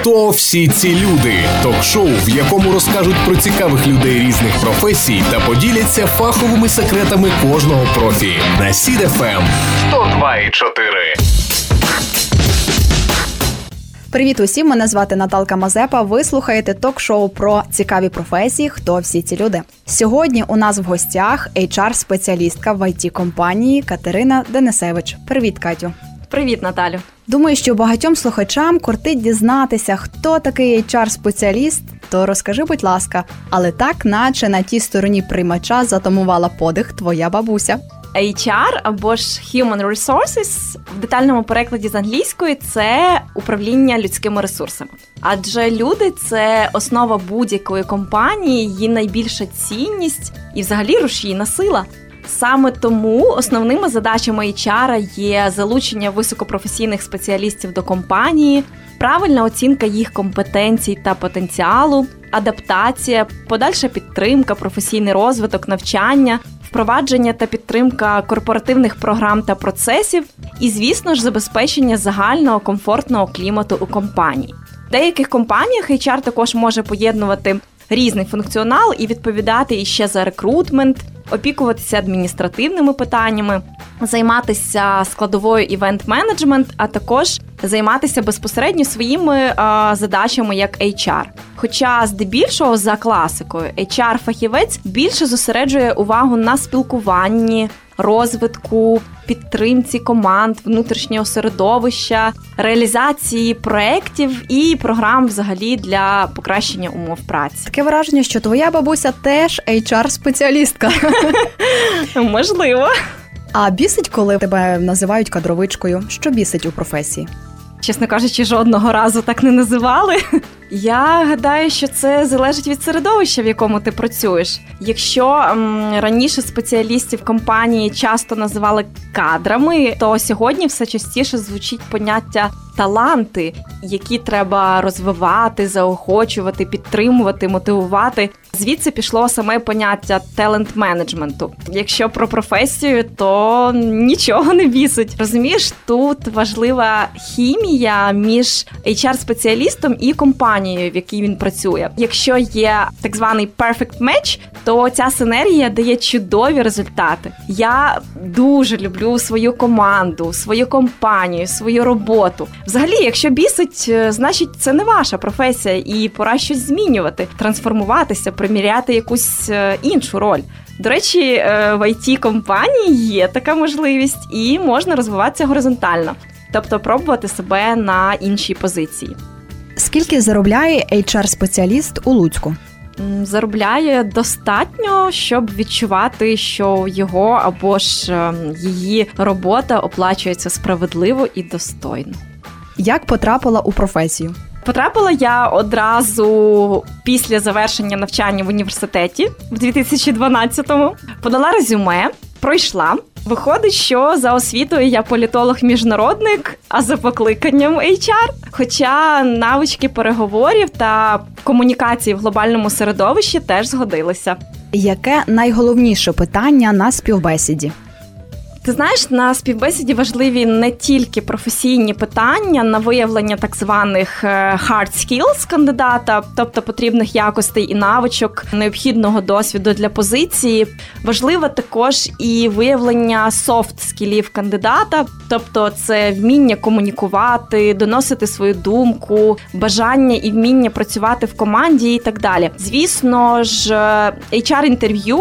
Хто всі ці люди? Ток-шоу, в якому розкажуть про цікавих людей різних професій та поділяться фаховими секретами кожного профі. На Сід-ФМ 102,4. Привіт усім! Мене звати Наталка Мазепа. Ви слухаєте ток-шоу про цікаві професії. Хто всі ці люди? Сьогодні у нас в гостях HR-спеціалістка в IT компанії Катерина Денисевич. Привіт, Катю. Привіт, Наталю. Думаю, що багатьом слухачам кортить дізнатися, хто такий HR-спеціаліст, то розкажи, будь ласка, але так, наче на тій стороні приймача затамувала подих твоя бабуся. HR або ж Human Resources в детальному перекладі з англійської це управління людськими ресурсами. Адже люди це основа будь-якої компанії, її найбільша цінність і, взагалі, рушійна сила. Саме тому основними задачами HR є залучення високопрофесійних спеціалістів до компанії, правильна оцінка їх компетенцій та потенціалу, адаптація, подальша підтримка, професійний розвиток, навчання, впровадження та підтримка корпоративних програм та процесів, і, звісно ж, забезпечення загального комфортного клімату у компанії. В деяких компаніях HR також може поєднувати різний функціонал і відповідати іще за рекрутмент, опікуватися адміністративними питаннями, займатися складовою івент-менеджмент, а також займатися безпосередньо своїми а, задачами як HR. Хоча, здебільшого, за класикою, HR-фахівець більше зосереджує увагу на спілкуванні, розвитку, підтримці команд, внутрішнього середовища, реалізації проєктів і програм взагалі для покращення умов праці. Таке враження, що твоя бабуся теж HR-спеціалістка. Можливо. А бісить, коли тебе називають кадровичкою? Що бісить у професії? Чесно кажучи, жодного разу так не називали. Я гадаю, що це залежить від середовища, в якому ти працюєш. Якщо м, раніше спеціалістів компанії часто називали кадрами, то сьогодні все частіше звучить поняття таланти, які треба розвивати, заохочувати, підтримувати, мотивувати. Звідси пішло саме поняття талент-менеджменту. Якщо про професію, то нічого не бісить. Розумієш, тут важлива хімія між HR-спеціалістом і компанією, в якій він працює. Якщо є так званий perfect match, то ця синергія дає чудові результати. Я дуже люблю свою команду, свою компанію, свою роботу. Взагалі, якщо бісить, значить це не ваша професія, і пора щось змінювати, трансформуватися, приміряти якусь іншу роль. До речі, в it компанії є така можливість, і можна розвиватися горизонтально, тобто пробувати себе на іншій позиції. Скільки заробляє HR-спеціаліст у Луцьку? Заробляє достатньо, щоб відчувати, що його або ж її робота оплачується справедливо і достойно. Як потрапила у професію? Потрапила я одразу після завершення навчання в університеті в 2012-му. Подала резюме, пройшла. Виходить, що за освітою я політолог-міжнародник, а за покликанням HR. Хоча навички переговорів та комунікації в глобальному середовищі теж згодилися. Яке найголовніше питання на співбесіді? Ти знаєш, на співбесіді важливі не тільки професійні питання на виявлення так званих hard skills кандидата, тобто потрібних якостей і навичок, необхідного досвіду для позиції. Важливо також і виявлення soft скілів кандидата, тобто це вміння комунікувати, доносити свою думку, бажання і вміння працювати в команді і так далі. Звісно ж, HR-інтерв'ю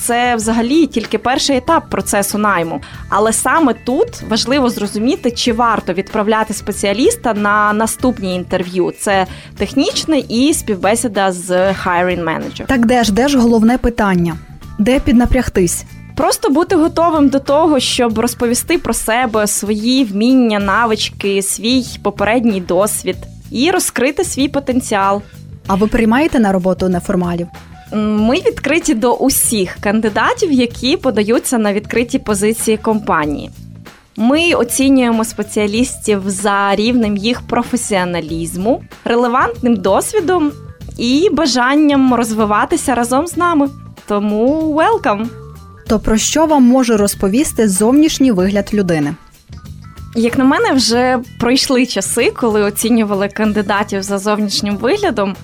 це взагалі тільки перший етап процесу найму. Але саме тут важливо зрозуміти, чи варто відправляти спеціаліста на наступні інтерв'ю. Це технічне і співбесіда з hiring manager. Так де ж де ж головне питання? Де піднапрягтись? Просто бути готовим до того, щоб розповісти про себе, свої вміння, навички, свій попередній досвід і розкрити свій потенціал. А ви приймаєте на роботу неформалів? Ми відкриті до усіх кандидатів, які подаються на відкриті позиції компанії. Ми оцінюємо спеціалістів за рівнем їх професіоналізму, релевантним досвідом і бажанням розвиватися разом з нами. Тому welcome! То про що вам може розповісти зовнішній вигляд людини? Як на мене, вже пройшли часи, коли оцінювали кандидатів за зовнішнім виглядом.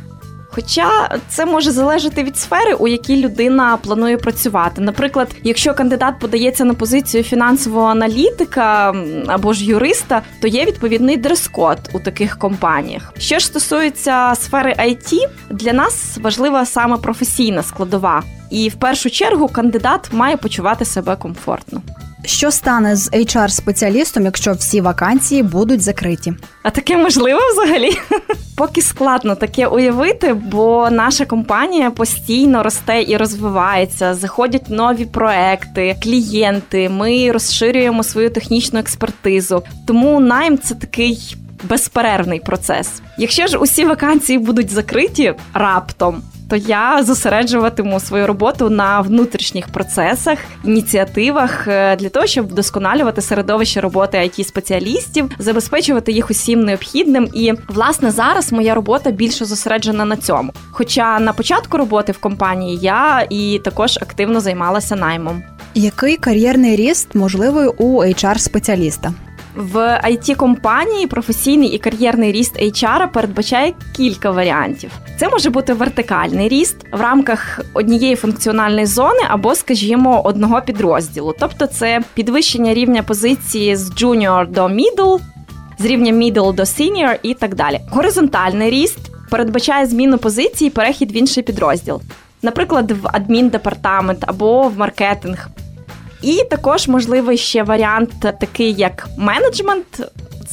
Хоча це може залежати від сфери, у якій людина планує працювати. Наприклад, якщо кандидат подається на позицію фінансового аналітика або ж юриста, то є відповідний дрес-код у таких компаніях. Що ж стосується сфери IT, для нас важлива саме професійна складова, і в першу чергу кандидат має почувати себе комфортно. Що стане з HR-спеціалістом, якщо всі вакансії будуть закриті? А таке можливо взагалі? Поки складно таке уявити, бо наша компанія постійно росте і розвивається. Заходять нові проекти, клієнти. Ми розширюємо свою технічну експертизу. Тому найм це такий. Безперервний процес. Якщо ж усі вакансії будуть закриті раптом, то я зосереджуватиму свою роботу на внутрішніх процесах, ініціативах е, для того, щоб вдосконалювати середовище роботи it спеціалістів, забезпечувати їх усім необхідним. І власне зараз моя робота більше зосереджена на цьому. Хоча на початку роботи в компанії я і також активно займалася наймом. Який кар'єрний ріст можливий у HR спеціаліста? В it компанії професійний і кар'єрний ріст HR передбачає кілька варіантів. Це може бути вертикальний ріст в рамках однієї функціональної зони або, скажімо, одного підрозділу. Тобто, це підвищення рівня позиції з junior до middle, з рівня middle до senior і так далі. Горизонтальний ріст передбачає зміну позиції, перехід в інший підрозділ, наприклад, в адміндепартамент або в маркетинг. І також можливий ще варіант, такий як менеджмент.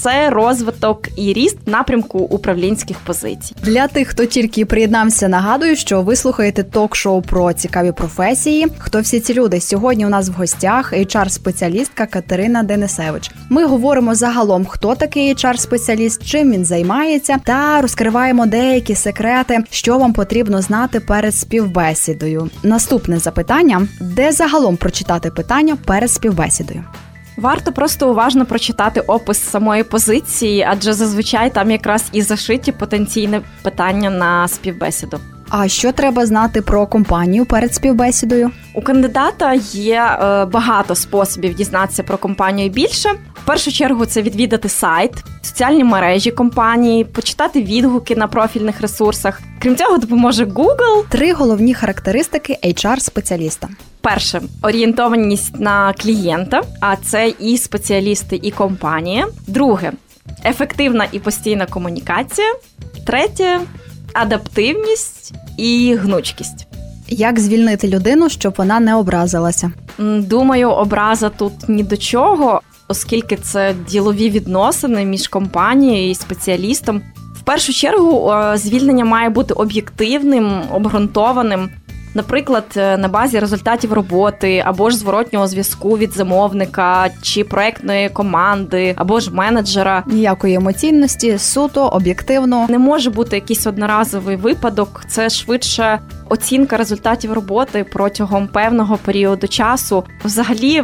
Це розвиток і ріст напрямку управлінських позицій для тих, хто тільки приєднався. Нагадую, що ви слухаєте ток-шоу про цікаві професії. Хто всі ці люди? Сьогодні у нас в гостях HR-спеціалістка Катерина Денисевич. Ми говоримо загалом, хто такий HR-спеціаліст, чим він займається, та розкриваємо деякі секрети, що вам потрібно знати перед співбесідою. Наступне запитання: де загалом прочитати питання перед співбесідою? Варто просто уважно прочитати опис самої позиції, адже зазвичай там якраз і зашиті потенційне питання на співбесіду. А що треба знати про компанію перед співбесідою? У кандидата є е, багато способів дізнатися про компанію більше. В першу чергу це відвідати сайт, соціальні мережі компанії, почитати відгуки на профільних ресурсах. Крім цього, допоможе Google. Три головні характеристики HR-спеціаліста. Перше орієнтованість на клієнта, а це і спеціалісти, і компанія. Друге ефективна і постійна комунікація. Третє адаптивність і гнучкість. Як звільнити людину, щоб вона не образилася? Думаю, образа тут ні до чого, оскільки це ділові відносини між компанією і спеціалістом. В першу чергу звільнення має бути об'єктивним, обґрунтованим. Наприклад, е, на базі результатів роботи або ж зворотнього зв'язку від замовника чи проектної команди, або ж менеджера. Ніякої емоційності, суто, об'єктивно не може бути якийсь одноразовий випадок. Це швидше оцінка результатів роботи протягом певного періоду часу. Взагалі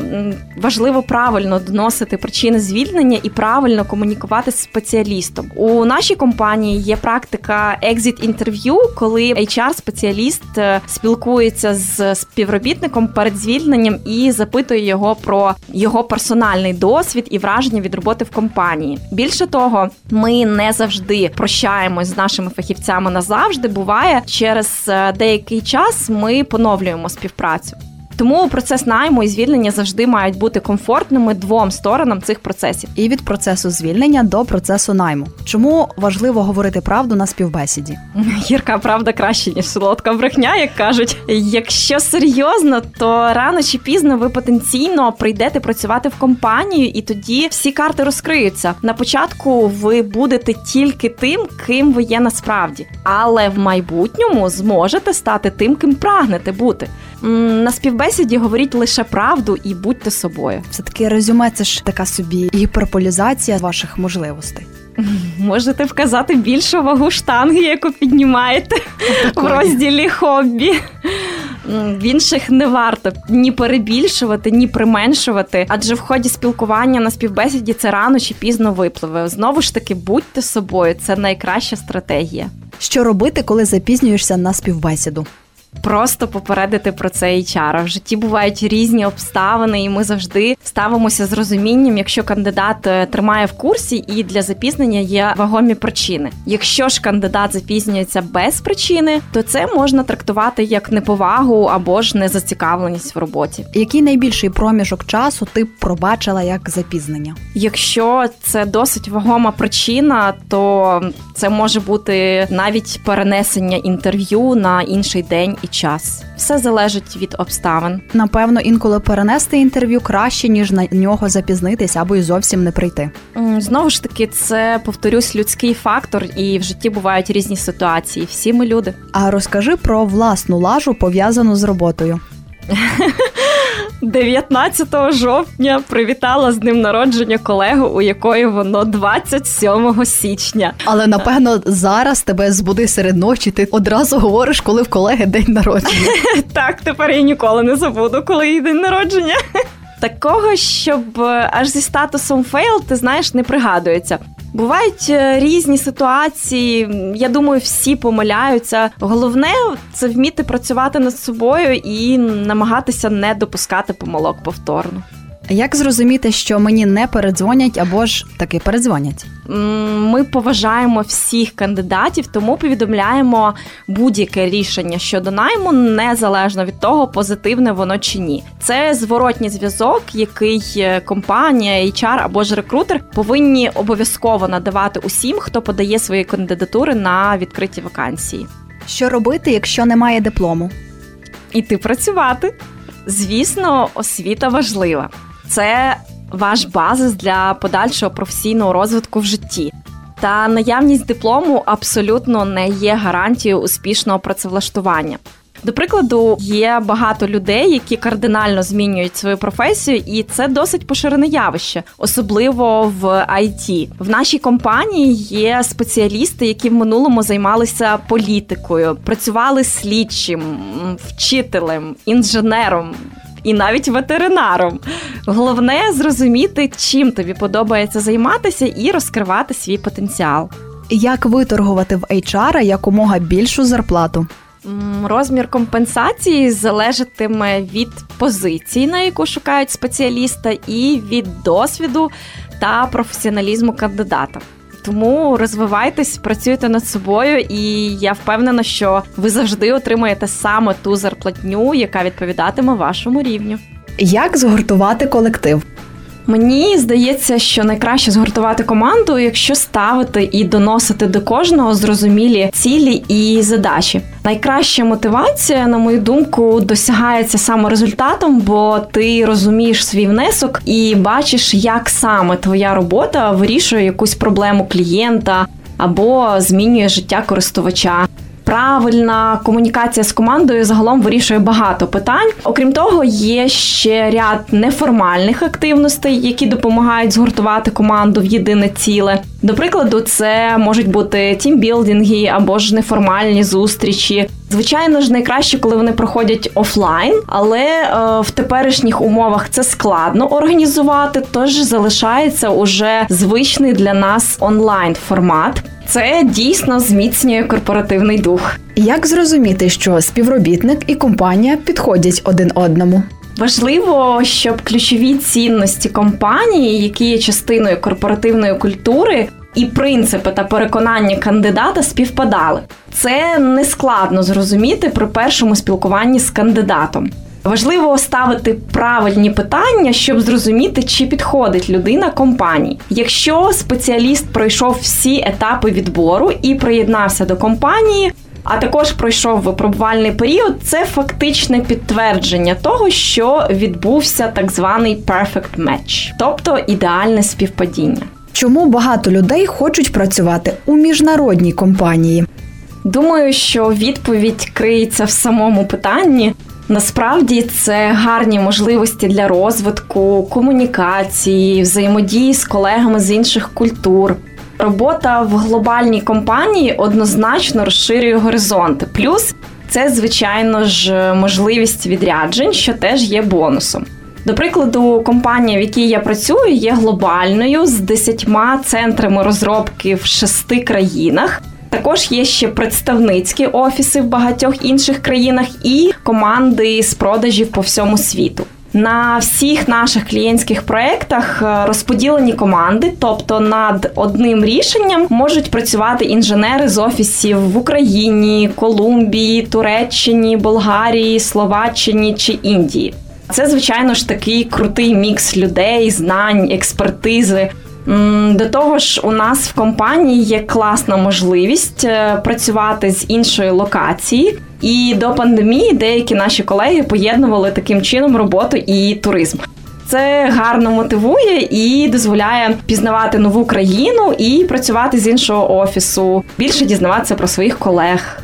важливо правильно доносити причини звільнення і правильно комунікувати з спеціалістом. У нашій компанії є практика exit інтерв'ю, коли HR-спеціаліст е, спілкується з співробітником перед звільненням і запитує його про його персональний досвід і враження від роботи в компанії. Більше того, ми не завжди прощаємось з нашими фахівцями назавжди. Буває через е, деякі деякий час ми поновлюємо співпрацю. Тому процес найму і звільнення завжди мають бути комфортними двом сторонам цих процесів. І від процесу звільнення до процесу найму. Чому важливо говорити правду на співбесіді? Гірка правда краще ніж солодка брехня, як кажуть. Якщо серйозно, то рано чи пізно ви потенційно прийдете працювати в компанію, і тоді всі карти розкриються. На початку ви будете тільки тим, ким ви є насправді, але в майбутньому зможете стати тим, ким прагнете бути. На співбесіді говоріть лише правду і будьте собою. Все таки резюме, це ж така собі гіперполізація ваших можливостей. Можете вказати більшу вагу штанги, яку піднімаєте в розділі хобі. В інших не варто ні перебільшувати, ні применшувати, адже в ході спілкування на співбесіді це рано чи пізно випливе. Знову ж таки, будьте собою, це найкраща стратегія. Що робити, коли запізнюєшся на співбесіду? Просто попередити про це HR. В житті бувають різні обставини, і ми завжди ставимося з розумінням, якщо кандидат е, тримає в курсі і для запізнення є вагомі причини. Якщо ж кандидат запізнюється без причини, то це можна трактувати як неповагу або ж незацікавленість в роботі. Який найбільший проміжок часу ти пробачила як запізнення? Якщо це досить вагома причина, то це може бути навіть перенесення інтерв'ю на інший день і час. Все залежить від обставин. Напевно, інколи перенести інтерв'ю краще ніж на нього запізнитись або й зовсім не прийти. Знову ж таки, це повторюсь людський фактор, і в житті бувають різні ситуації. Всі ми люди. А розкажи про власну лажу пов'язану з роботою. 19 жовтня привітала з ним народження колегу, у якої воно 27 січня. Але напевно зараз тебе збуди серед ночі. Ти одразу говориш, коли в колеги день народження. Так, тепер я ніколи не забуду, коли її день народження. Такого, щоб е, аж зі статусом fail, ти знаєш, не пригадується. Бувають е, різні ситуації. Я думаю, всі помиляються. Головне це вміти працювати над собою і намагатися не допускати помилок повторно. Як зрозуміти, що мені не передзвонять або ж таки передзвонять? Ми поважаємо всіх кандидатів, тому повідомляємо будь-яке рішення щодо найму, незалежно від того, позитивне воно чи ні. Це зворотній зв'язок, який е, компанія, HR або ж рекрутер повинні обов'язково надавати усім, хто подає свої кандидатури на відкриті вакансії. Що робити, якщо немає диплому? Іти працювати. Звісно, освіта важлива це ваш базис для подальшого професійного розвитку в житті. Та наявність диплому абсолютно не є гарантією успішного працевлаштування. До прикладу, є багато людей, які кардинально змінюють свою професію, і це досить поширене явище, особливо в IT. В нашій компанії є спеціалісти, які в минулому займалися політикою, працювали слідчим, вчителем, інженером, і навіть ветеринаром. Головне зрозуміти, чим тобі подобається займатися, і розкривати свій потенціал. Як виторгувати в HR якомога більшу зарплату? Розмір компенсації залежатиме від позиції, на яку шукають спеціаліста, і від досвіду та професіоналізму кандидата. Тому розвивайтесь, працюйте над собою, і я впевнена, що ви завжди отримаєте саме ту зарплатню, яка відповідатиме вашому рівню. Як згуртувати колектив? Мені здається, що найкраще згуртувати команду, якщо ставити і доносити до кожного зрозумілі цілі і задачі. Найкраща мотивація, на мою думку, досягається саме результатом, бо ти розумієш свій внесок і бачиш, як саме твоя робота вирішує якусь проблему клієнта або змінює життя користувача правильна комунікація з командою загалом вирішує багато питань. Окрім того, є ще ряд неформальних активностей, які допомагають згуртувати команду в єдине ціле. До прикладу, це можуть бути тімбілдинги або ж неформальні зустрічі. Звичайно ж, найкраще, коли вони проходять офлайн, але е, в теперішніх умовах це складно організувати, тож залишається уже звичний для нас онлайн формат. Це дійсно зміцнює корпоративний дух. Як зрозуміти, що співробітник і компанія підходять один одному? Важливо, щоб ключові цінності компанії, які є частиною корпоративної культури, і принципи та переконання кандидата співпадали. Це не складно зрозуміти при першому спілкуванні з кандидатом. Важливо ставити правильні питання, щоб зрозуміти, чи підходить людина компанії. Якщо спеціаліст пройшов всі етапи відбору і приєднався до компанії. А також пройшов випробувальний період. Це фактичне підтвердження того, що відбувся так званий perfect match, тобто ідеальне співпадіння. Чому багато людей хочуть працювати у міжнародній компанії? Думаю, що відповідь криється в самому питанні. Насправді це гарні можливості для розвитку, комунікації, взаємодії з колегами з інших культур. Робота в глобальній компанії однозначно розширює горизонти. Плюс це, звичайно ж, можливість відряджень, що теж є бонусом. До прикладу, компанія, в якій я працюю, є глобальною з десятьма центрами розробки в шести країнах. Також є ще представницькі офіси в багатьох інших країнах і команди з продажів по всьому світу. На всіх наших клієнтських проєктах е, розподілені команди, тобто над одним рішенням можуть працювати інженери з офісів в Україні, Колумбії, Туреччині, Болгарії, Словаччині чи Індії. Це, звичайно ж, такий крутий мікс людей, знань, експертизи. До того ж, у нас в компанії є класна можливість е, працювати з іншої локації. І до пандемії деякі наші колеги поєднували таким чином роботу і туризм. Це гарно мотивує і дозволяє пізнавати нову країну і працювати з іншого офісу, більше дізнаватися про своїх колег.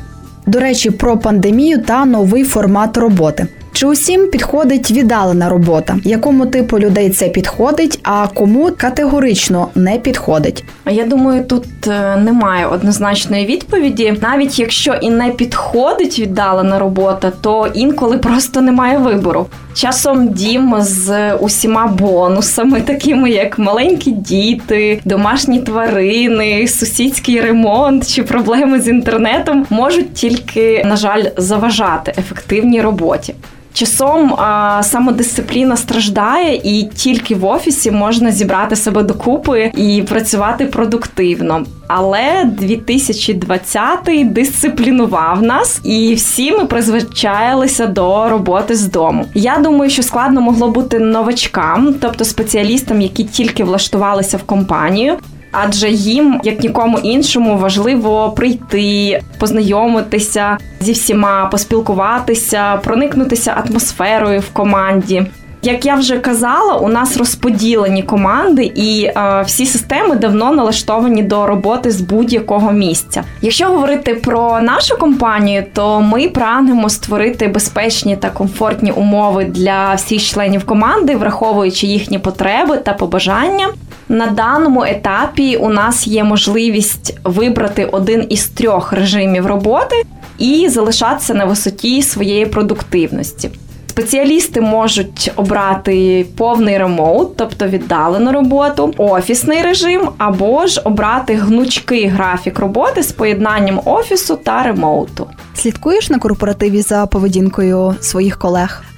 До речі, про пандемію та новий формат роботи. Чи усім підходить віддалена робота? Якому типу людей це підходить, а кому категорично не підходить? Я думаю, тут е, немає однозначної відповіді. Навіть якщо і не підходить віддалена робота, то інколи просто немає вибору. Часом дім з усіма бонусами, такими як маленькі діти, домашні тварини, сусідський ремонт чи проблеми з інтернетом, можуть тільки на жаль заважати ефективній роботі. Часом а, самодисципліна страждає, і тільки в офісі можна зібрати себе докупи і працювати продуктивно. Але 2020-й дисциплінував нас, і всі ми призвичаїлися до роботи з дому. Я думаю, що складно могло бути новачкам, тобто спеціалістам, які тільки влаштувалися в компанію адже їм, як нікому іншому, важливо прийти, познайомитися зі всіма, поспілкуватися, проникнутися атмосферою в команді. Як я вже казала, у нас розподілені команди, і е, всі системи давно налаштовані до роботи з будь-якого місця. Якщо говорити про нашу компанію, то ми прагнемо створити безпечні та комфортні умови для всіх членів команди, враховуючи їхні потреби та побажання. На даному етапі у нас є можливість вибрати один із трьох режимів роботи і залишатися на висоті своєї продуктивності. Спеціалісти можуть обрати повний ремоут, тобто віддалену роботу, офісний режим, або ж обрати гнучкий графік роботи з поєднанням офісу та ремоуту. Слідкуєш на корпоративі за поведінкою своїх колег?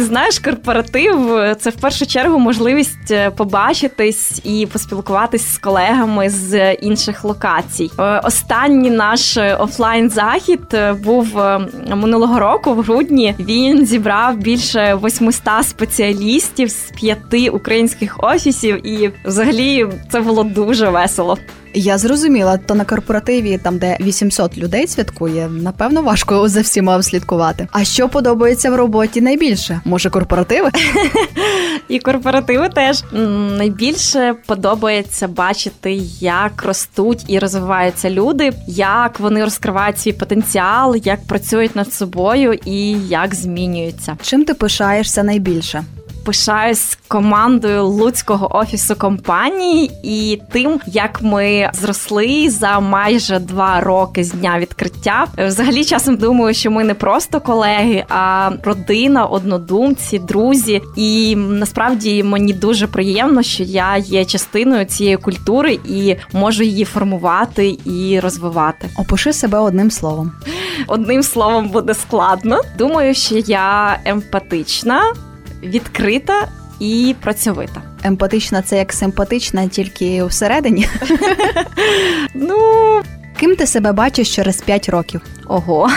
Ти знаєш, корпоратив це в першу чергу можливість е, побачитись і поспілкуватись з колегами з інших локацій. Е, останній наш офлайн захід е, був минулого року в грудні. Він зібрав більше 800 спеціалістів з п'яти українських офісів, і взагалі це було дуже весело. Я зрозуміла, то на корпоративі, там де 800 людей святкує, напевно, важко за всіма слідкувати. А що подобається в роботі найбільше? Може, корпоративи? І корпоративи теж найбільше подобається бачити, як ростуть і розвиваються люди, як вони розкривають свій потенціал, як працюють над собою і як змінюються. Чим ти пишаєшся найбільше? Пишаюсь командою луцького офісу компанії і тим, як ми зросли за майже два роки з дня відкриття. Взагалі, часом думаю, що ми не просто колеги, а родина, однодумці, друзі. І насправді мені дуже приємно, що я є частиною цієї культури і можу її формувати і розвивати. Опиши себе одним словом. Одним словом буде складно. Думаю, що я емпатична відкрита і працьовита. Емпатична це як симпатична, тільки всередині. Ну. Ким ти себе бачиш через 5 років? Ого,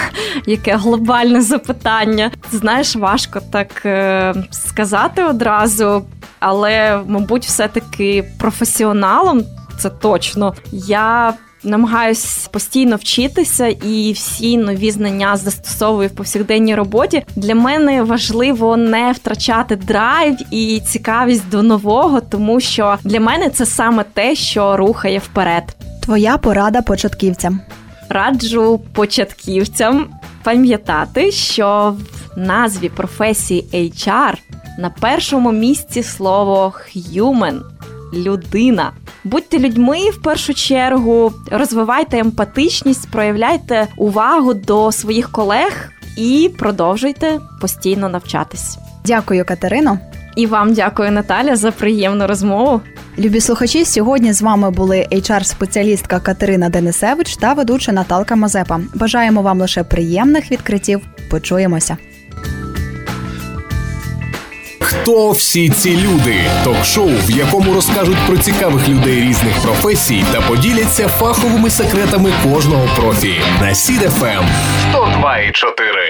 яке глобальне запитання. Знаєш, важко так е, сказати одразу, але, мабуть, все-таки професіоналом це точно. Я намагаюсь постійно вчитися і всі нові знання застосовую в повсякденній роботі. Для мене важливо не втрачати драйв і цікавість до нового, тому що для мене це саме те, що рухає вперед. Твоя порада початківцям. Раджу початківцям пам'ятати, що в назві професії HR на першому місці слово «human» – людина. Будьте людьми в першу чергу, розвивайте емпатичність, проявляйте увагу до своїх колег і продовжуйте постійно навчатись. Дякую, Катерино. І вам дякую, Наталя, за приємну розмову. Любі слухачі, сьогодні з вами були HR-спеціалістка Катерина Денисевич та ведуча Наталка Мазепа. Бажаємо вам лише приємних відкриттів. Почуємося. Хто всі ці люди? Ток-шоу, в якому розкажуть про цікавих людей різних професій та поділяться фаховими секретами кожного профі. На Сід ФМ 102,4.